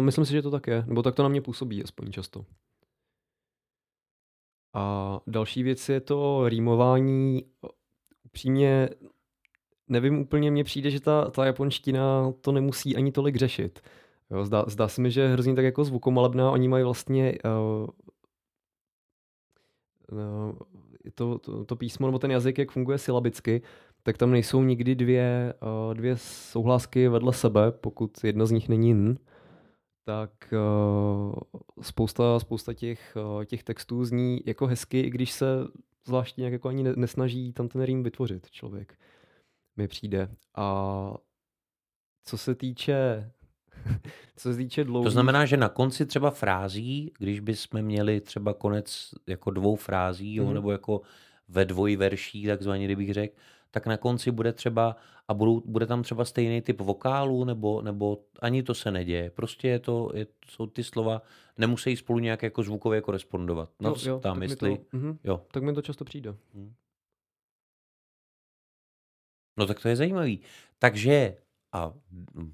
Myslím si, že to tak je, nebo tak to na mě působí aspoň často. A další věc je to rýmování. Upřímně nevím úplně, mně přijde, že ta, ta japonština to nemusí ani tolik řešit. Jo, zdá, zdá se mi, že hrozně tak jako zvukomalebná, oni mají vlastně uh, uh, to, to, to písmo nebo ten jazyk, jak funguje silabicky, tak tam nejsou nikdy dvě, uh, dvě souhlásky vedle sebe, pokud jedna z nich není n tak uh, spousta, spousta těch, uh, těch textů zní jako hezky, i když se zvláště nějak jako ani nesnaží tam ten rým vytvořit člověk. Mi přijde. A co se týče co se týče dlouhých... To znamená, že na konci třeba frází, když bychom měli třeba konec jako dvou frází, mm. jo, mhm. nebo jako ve dvojverší, takzvaně, kdybych řekl, tak na konci bude třeba a budou, bude tam třeba stejný typ vokálu, nebo, nebo ani to se neděje. Prostě je to, je, jsou ty slova, nemusí spolu nějak jako zvukově korespondovat. No, jo, jo, tam, tak jestli, mi to, uh-huh, jo. Tak mi to často přijde. Hmm. No tak to je zajímavý. Takže a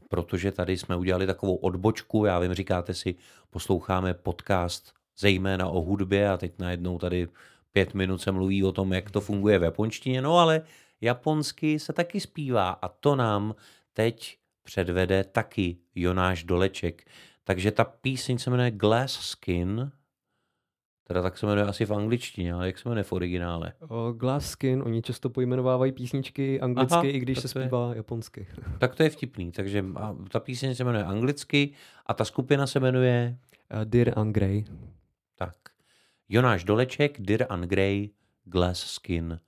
protože tady jsme udělali takovou odbočku, já vím, říkáte si, posloucháme podcast zejména o hudbě a teď najednou tady pět minut se mluví o tom, jak to funguje v japonštině, no ale japonsky se taky zpívá a to nám teď předvede taky Jonáš Doleček. Takže ta píseň se jmenuje Glass Skin, teda tak se jmenuje asi v angličtině, ale jak se jmenuje v originále? O, Glass Skin, oni často pojmenovávají písničky anglicky, Aha, i když se zpívá je, japonsky. Tak to je vtipný, takže ta píseň se jmenuje anglicky a ta skupina se jmenuje? Uh, Dear Grey. Tak. Jonáš Doleček, Dear Grey, Glass Skin.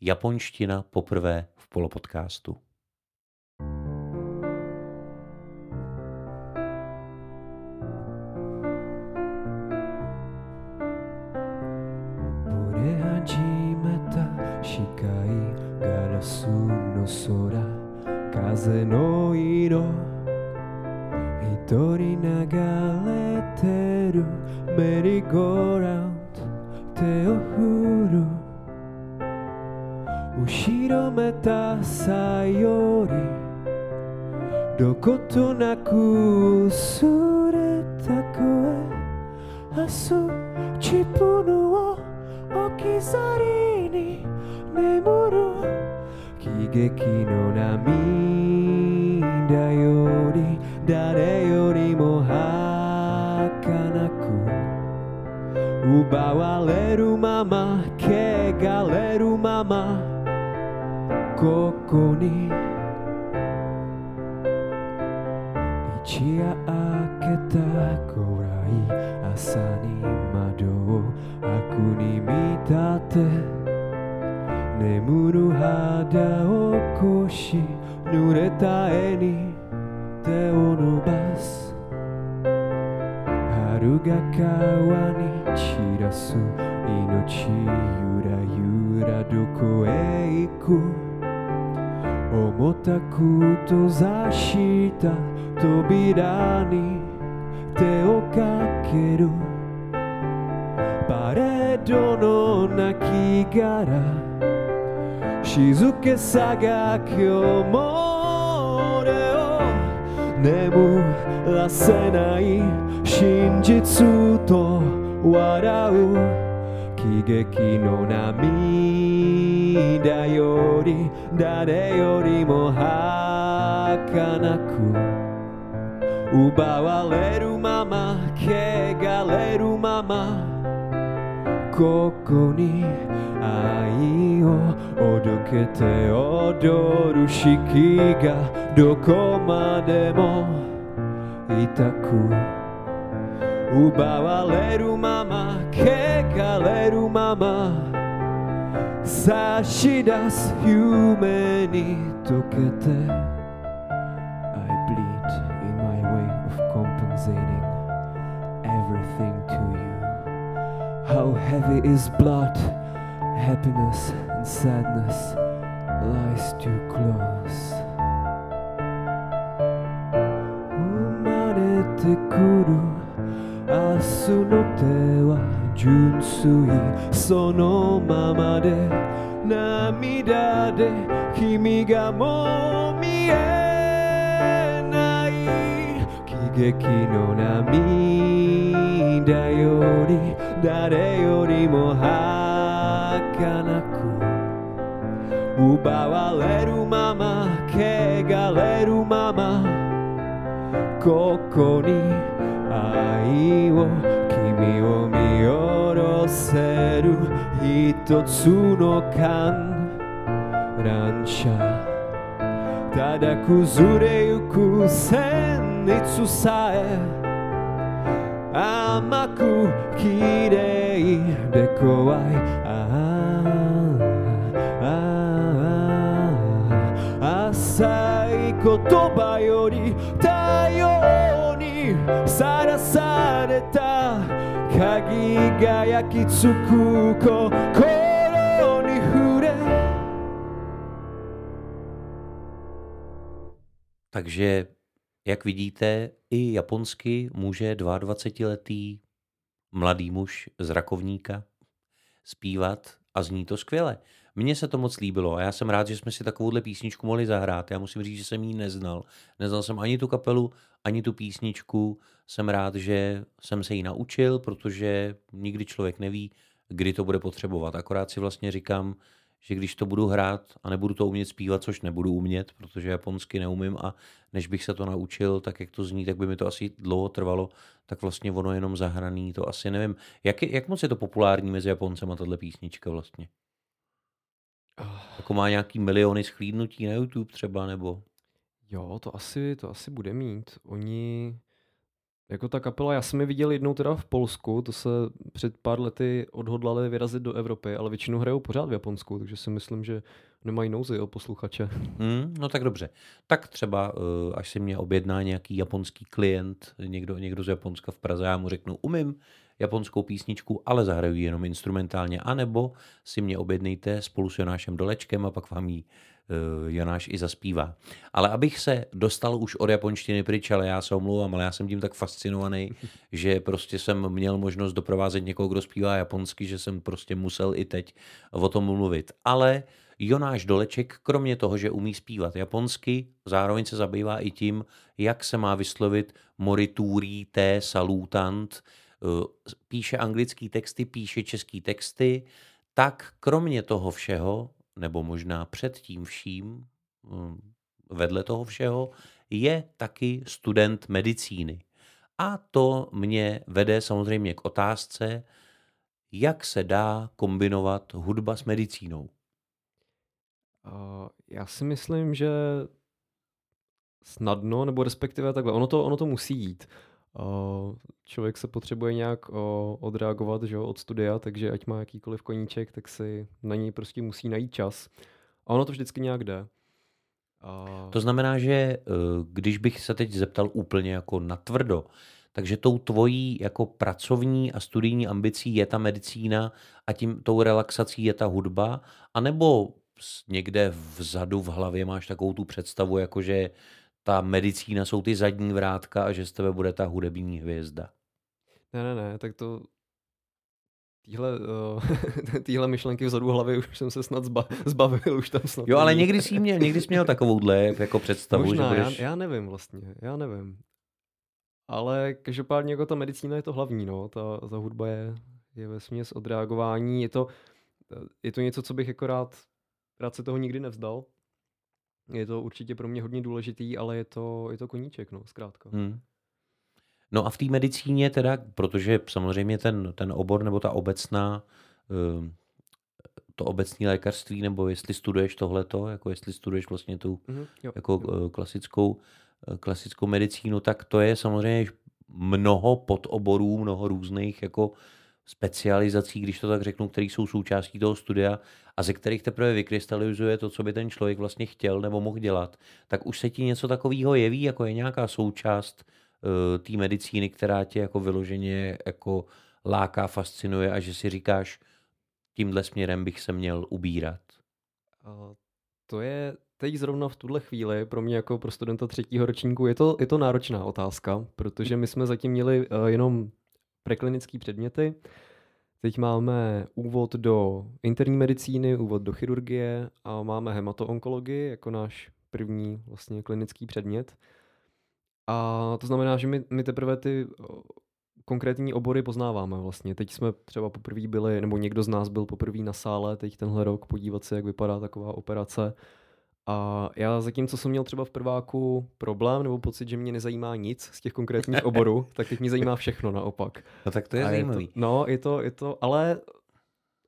Japonština poprvé v polopodcastu. Kaze no iro 一人流れてる。メリーゴーラウンド。手を振る。後ろめたさより。どことなく薄れた声。明日自分を置き去りに眠る。喜劇の涙より誰よりも儚く奪われるまま汚れるままここに一夜明けた暗い朝に窓を悪に見立て眠る肌をこし濡れた絵にが川に散らす命ゆらゆらどこへ行く重たく閉ざした扉に手をかけるパレードの亡き殻静けさが今日も俺を眠らせない真実と笑う。喜劇の涙より誰よりも儚く。奪われるまま汚れるままここに愛をおどけて踊る四季がどこまでも痛く。奪われるまま汚れるまま差し出す夢に溶けて I bleed in my way of compensating everything to you How heavy is blood, happiness and sadness lies too close 生まれてくる 明日の手は純粋そのままで涙で君がもう見えない。喜劇の涙より誰よりも儚く。奪われるまま汚れるままここに愛を君を見下ろせる一つの観覧車ただ崩れゆく旋律さえ甘く綺麗で怖い。ああああ浅い言葉よりさらされた鍵が焼き付く心に触れ Takže, jak vidíte, i japonsky může 22-letý mladý muž z Rakovníka zpívat a zní to skvěle. Mně se to moc líbilo a já jsem rád, že jsme si takovouhle písničku mohli zahrát. Já musím říct, že jsem ji neznal. Neznal jsem ani tu kapelu, ani tu písničku. Jsem rád, že jsem se ji naučil, protože nikdy člověk neví, kdy to bude potřebovat. Akorát si vlastně říkám, že když to budu hrát a nebudu to umět zpívat, což nebudu umět, protože japonsky neumím a než bych se to naučil, tak jak to zní, tak by mi to asi dlouho trvalo, tak vlastně ono jenom zahraný, to asi nevím. Jak, je, jak moc je to populární mezi Japoncema, tahle písnička vlastně? Jako má nějaký miliony schlídnutí na YouTube třeba, nebo? Jo, to asi, to asi bude mít. Oni, jako ta kapela, já jsem je viděl jednou teda v Polsku, to se před pár lety odhodlali vyrazit do Evropy, ale většinou hrajou pořád v Japonsku, takže si myslím, že nemají nouzy o posluchače. Hmm, no tak dobře. Tak třeba, eh, až si mě objedná nějaký japonský klient, někdo, někdo z Japonska v Praze, já mu řeknu, umím japonskou písničku, ale zahraju ji jenom instrumentálně, anebo si mě objednejte spolu s Jonášem Dolečkem a pak vám ji uh, Jonáš i zaspívá. Ale abych se dostal už od japonštiny pryč, ale já se omlouvám, ale já jsem tím tak fascinovaný, že prostě jsem měl možnost doprovázet někoho, kdo zpívá japonsky, že jsem prostě musel i teď o tom mluvit. Ale Jonáš Doleček, kromě toho, že umí zpívat japonsky, zároveň se zabývá i tím, jak se má vyslovit morituri té salutant, píše anglický texty, píše český texty, tak kromě toho všeho, nebo možná před tím vším, vedle toho všeho, je taky student medicíny. A to mě vede samozřejmě k otázce, jak se dá kombinovat hudba s medicínou. Já si myslím, že snadno, nebo respektive takhle, ono to, ono to musí jít. Člověk se potřebuje nějak odreagovat že, od studia, takže ať má jakýkoliv koníček, tak si na něj prostě musí najít čas. A ono to vždycky nějak jde. Uh... To znamená, že když bych se teď zeptal úplně jako natvrdo, takže tou tvojí jako pracovní a studijní ambicí je ta medicína a tím tou relaxací je ta hudba, anebo někde vzadu v hlavě máš takovou tu představu, jako že ta medicína jsou ty zadní vrátka a že z tebe bude ta hudební hvězda. Ne, ne, ne, tak to Týhle, uh, týhle myšlenky vzadu hlavy už jsem se snad zba, zbavil, už tam snad Jo, ale někdy jsi měl, někdy jsi měl takovouhle jako představu, Možná, že budeš... já, já nevím vlastně, já nevím. Ale každopádně jako ta medicína je to hlavní, no, ta, ta hudba je, je ve směs odreagování, je to, je to něco, co bych jako rád, rád se toho nikdy nevzdal, je to určitě pro mě hodně důležitý, ale je to, je to koníček, no, zkrátka. Hmm. No a v té medicíně teda, protože samozřejmě ten, ten obor nebo ta obecná, eh, to obecní lékařství, nebo jestli studuješ tohleto, jako jestli studuješ vlastně tu Mhm, jo, jako jo. eh, klasickou, eh, klasickou medicínu, tak to je samozřejmě mnoho podoborů, mnoho různých jako specializací, když to tak řeknu, které jsou součástí toho studia a ze kterých teprve vykrystalizuje to, co by ten člověk vlastně chtěl nebo mohl dělat, tak už se ti něco takového jeví, jako je nějaká součást uh, té medicíny, která tě jako vyloženě jako láká, fascinuje a že si říkáš, tímhle směrem bych se měl ubírat. To je teď zrovna v tuhle chvíli pro mě jako pro studenta třetího ročníku je to, je to náročná otázka, protože my jsme zatím měli uh, jenom preklinické předměty. Teď máme úvod do interní medicíny, úvod do chirurgie a máme hematoonkologii jako náš první vlastně klinický předmět. A to znamená, že my, my teprve ty konkrétní obory poznáváme vlastně. Teď jsme třeba poprvé byli, nebo někdo z nás byl poprvé na sále teď tenhle rok podívat se, jak vypadá taková operace. A já zatím, co jsem měl třeba v prváku problém nebo pocit, že mě nezajímá nic z těch konkrétních oborů, tak teď mě zajímá všechno naopak. No tak to je A zajímavý. Je to, no, je to, je to, ale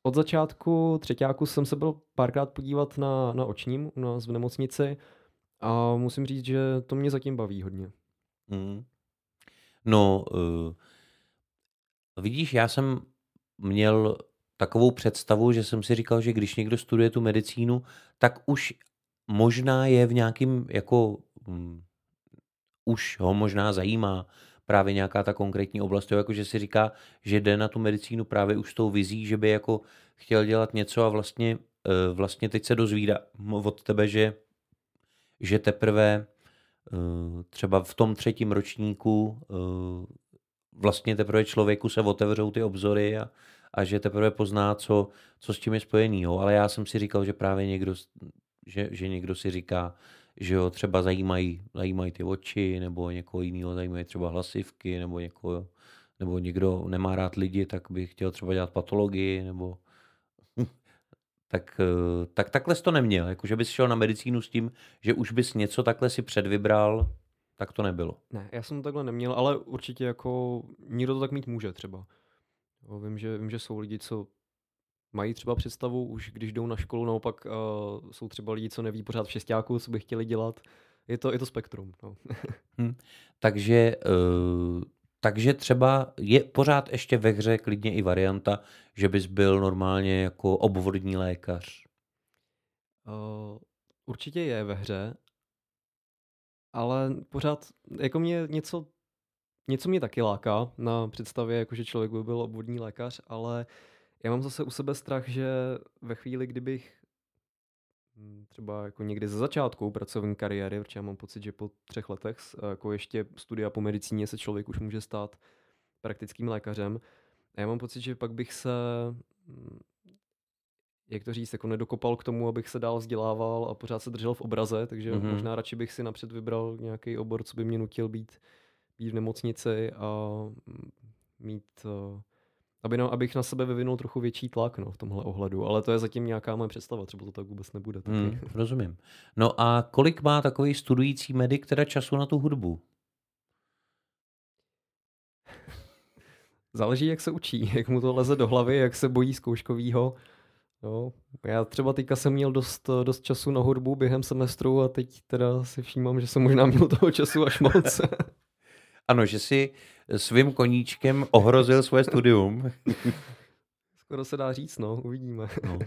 od začátku třetíku jsem se byl párkrát podívat na, na očním u nás v nemocnici a musím říct, že to mě zatím baví hodně. Mm. No, uh, vidíš, já jsem měl takovou představu, že jsem si říkal, že když někdo studuje tu medicínu, tak už možná je v nějakým, jako, um, už ho možná zajímá právě nějaká ta konkrétní oblast, jako že si říká, že jde na tu medicínu právě už s tou vizí, že by jako chtěl dělat něco a vlastně, uh, vlastně teď se dozvídá od tebe, že, že teprve uh, třeba v tom třetím ročníku uh, vlastně teprve člověku se otevřou ty obzory a, a že teprve pozná, co, co s tím je spojený. Jo. Ale já jsem si říkal, že právě někdo, že, že někdo si říká, že ho třeba zajímají, zajímají ty oči, nebo někoho jiného zajímají třeba hlasivky, nebo někoho, nebo někdo nemá rád lidi, tak by chtěl třeba dělat patologii, nebo tak, tak takhle jsi to neměl. Jako, že bys šel na medicínu s tím, že už bys něco takhle si předvybral, tak to nebylo. Ne, já jsem to takhle neměl, ale určitě jako někdo to tak mít může třeba. Vím, že, vím, že jsou lidi, co mají třeba představu, už když jdou na školu, naopak uh, jsou třeba lidi, co neví pořád v šestáku, co by chtěli dělat. Je to, je to spektrum. No. hm. Takže, uh, takže třeba je pořád ještě ve hře klidně i varianta, že bys byl normálně jako obvodní lékař. Uh, určitě je ve hře, ale pořád, jako mě něco, něco mě taky láká na představě, jako že člověk by byl obvodní lékař, ale já mám zase u sebe strach, že ve chvíli, kdybych hm, třeba jako někdy ze začátku pracovní kariéry, protože já mám pocit, že po třech letech jako ještě studia po medicíně se člověk už může stát praktickým lékařem. A já mám pocit, že pak bych se hm, jak to říct, jako nedokopal k tomu, abych se dál vzdělával a pořád se držel v obraze, takže mm-hmm. možná radši bych si napřed vybral nějaký obor, co by mě nutil být, být v nemocnici a mít, uh, aby na, abych na sebe vyvinul trochu větší tlak no, v tomhle ohledu, ale to je zatím nějaká moje představa, třeba to tak vůbec nebude. Taky. Mm, rozumím. No a kolik má takový studující medic teda času na tu hudbu? Záleží, jak se učí, jak mu to leze do hlavy, jak se bojí zkouškovýho. No, já třeba teďka jsem měl dost, dost času na hudbu během semestru a teď teda si všímám, že jsem možná měl toho času až moc. ano, že si svým koníčkem ohrozil svoje studium. Skoro se dá říct, no, uvidíme. no.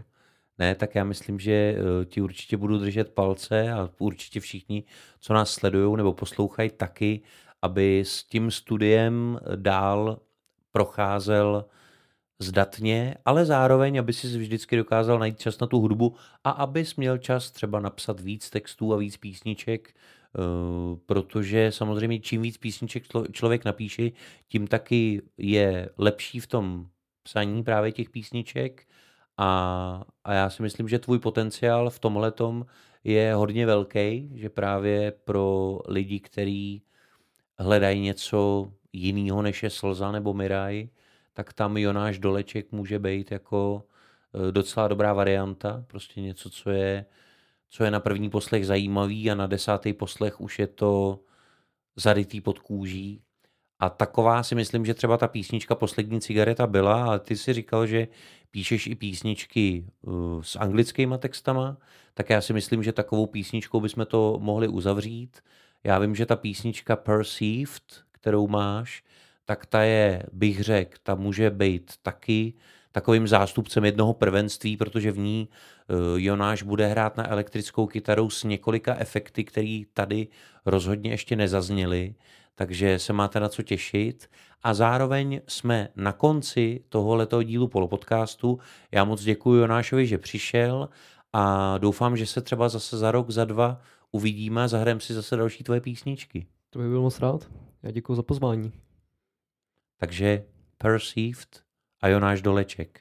Ne, tak já myslím, že ti určitě budu držet palce a určitě všichni, co nás sledují nebo poslouchají taky, aby s tím studiem dál procházel zdatně, ale zároveň, aby si vždycky dokázal najít čas na tu hudbu a abys měl čas třeba napsat víc textů a víc písniček, protože samozřejmě čím víc písniček člověk napíše, tím taky je lepší v tom psaní právě těch písniček. A, a já si myslím, že tvůj potenciál v tomhle je hodně velký, že právě pro lidi, kteří hledají něco jiného než je slza nebo miraj, tak tam Jonáš Doleček může být jako e, docela dobrá varianta, prostě něco, co je, co je na první poslech zajímavý a na desátý poslech už je to zarytý pod kůží A taková si myslím, že třeba ta písnička Poslední cigareta byla, ale ty si říkal, že píšeš i písničky uh, s anglickýma textama, tak já si myslím, že takovou písničkou bychom to mohli uzavřít. Já vím, že ta písnička Perceived, kterou máš, tak ta je, bych řekl, ta může být taky takovým zástupcem jednoho prvenství, protože v ní uh, Jonáš bude hrát na elektrickou kytaru s několika efekty, které tady rozhodně ještě nezazněly, takže se máte na co těšit. A zároveň jsme na konci tohoto dílu polopodcastu. Já moc děkuji Jonášovi, že přišel a doufám, že se třeba zase za rok, za dva uvidíme a zahrajeme si zase další tvoje písničky. To bych byl moc rád. Já děkuji za pozvání. Takže Perceived a Jonáš Doleček.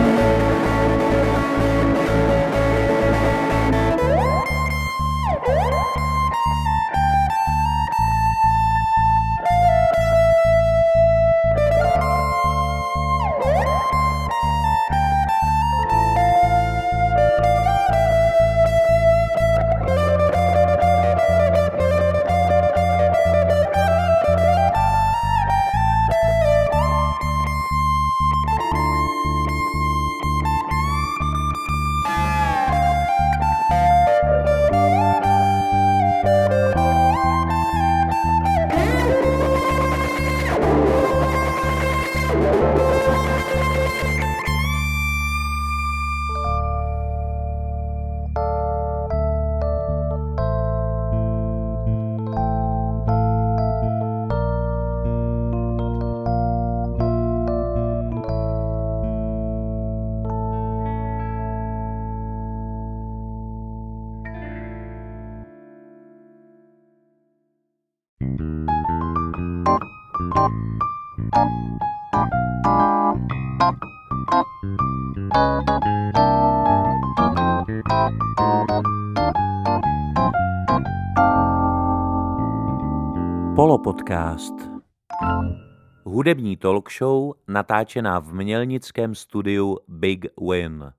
Podcast. Hudební talk show natáčená v mělnickém studiu Big Win.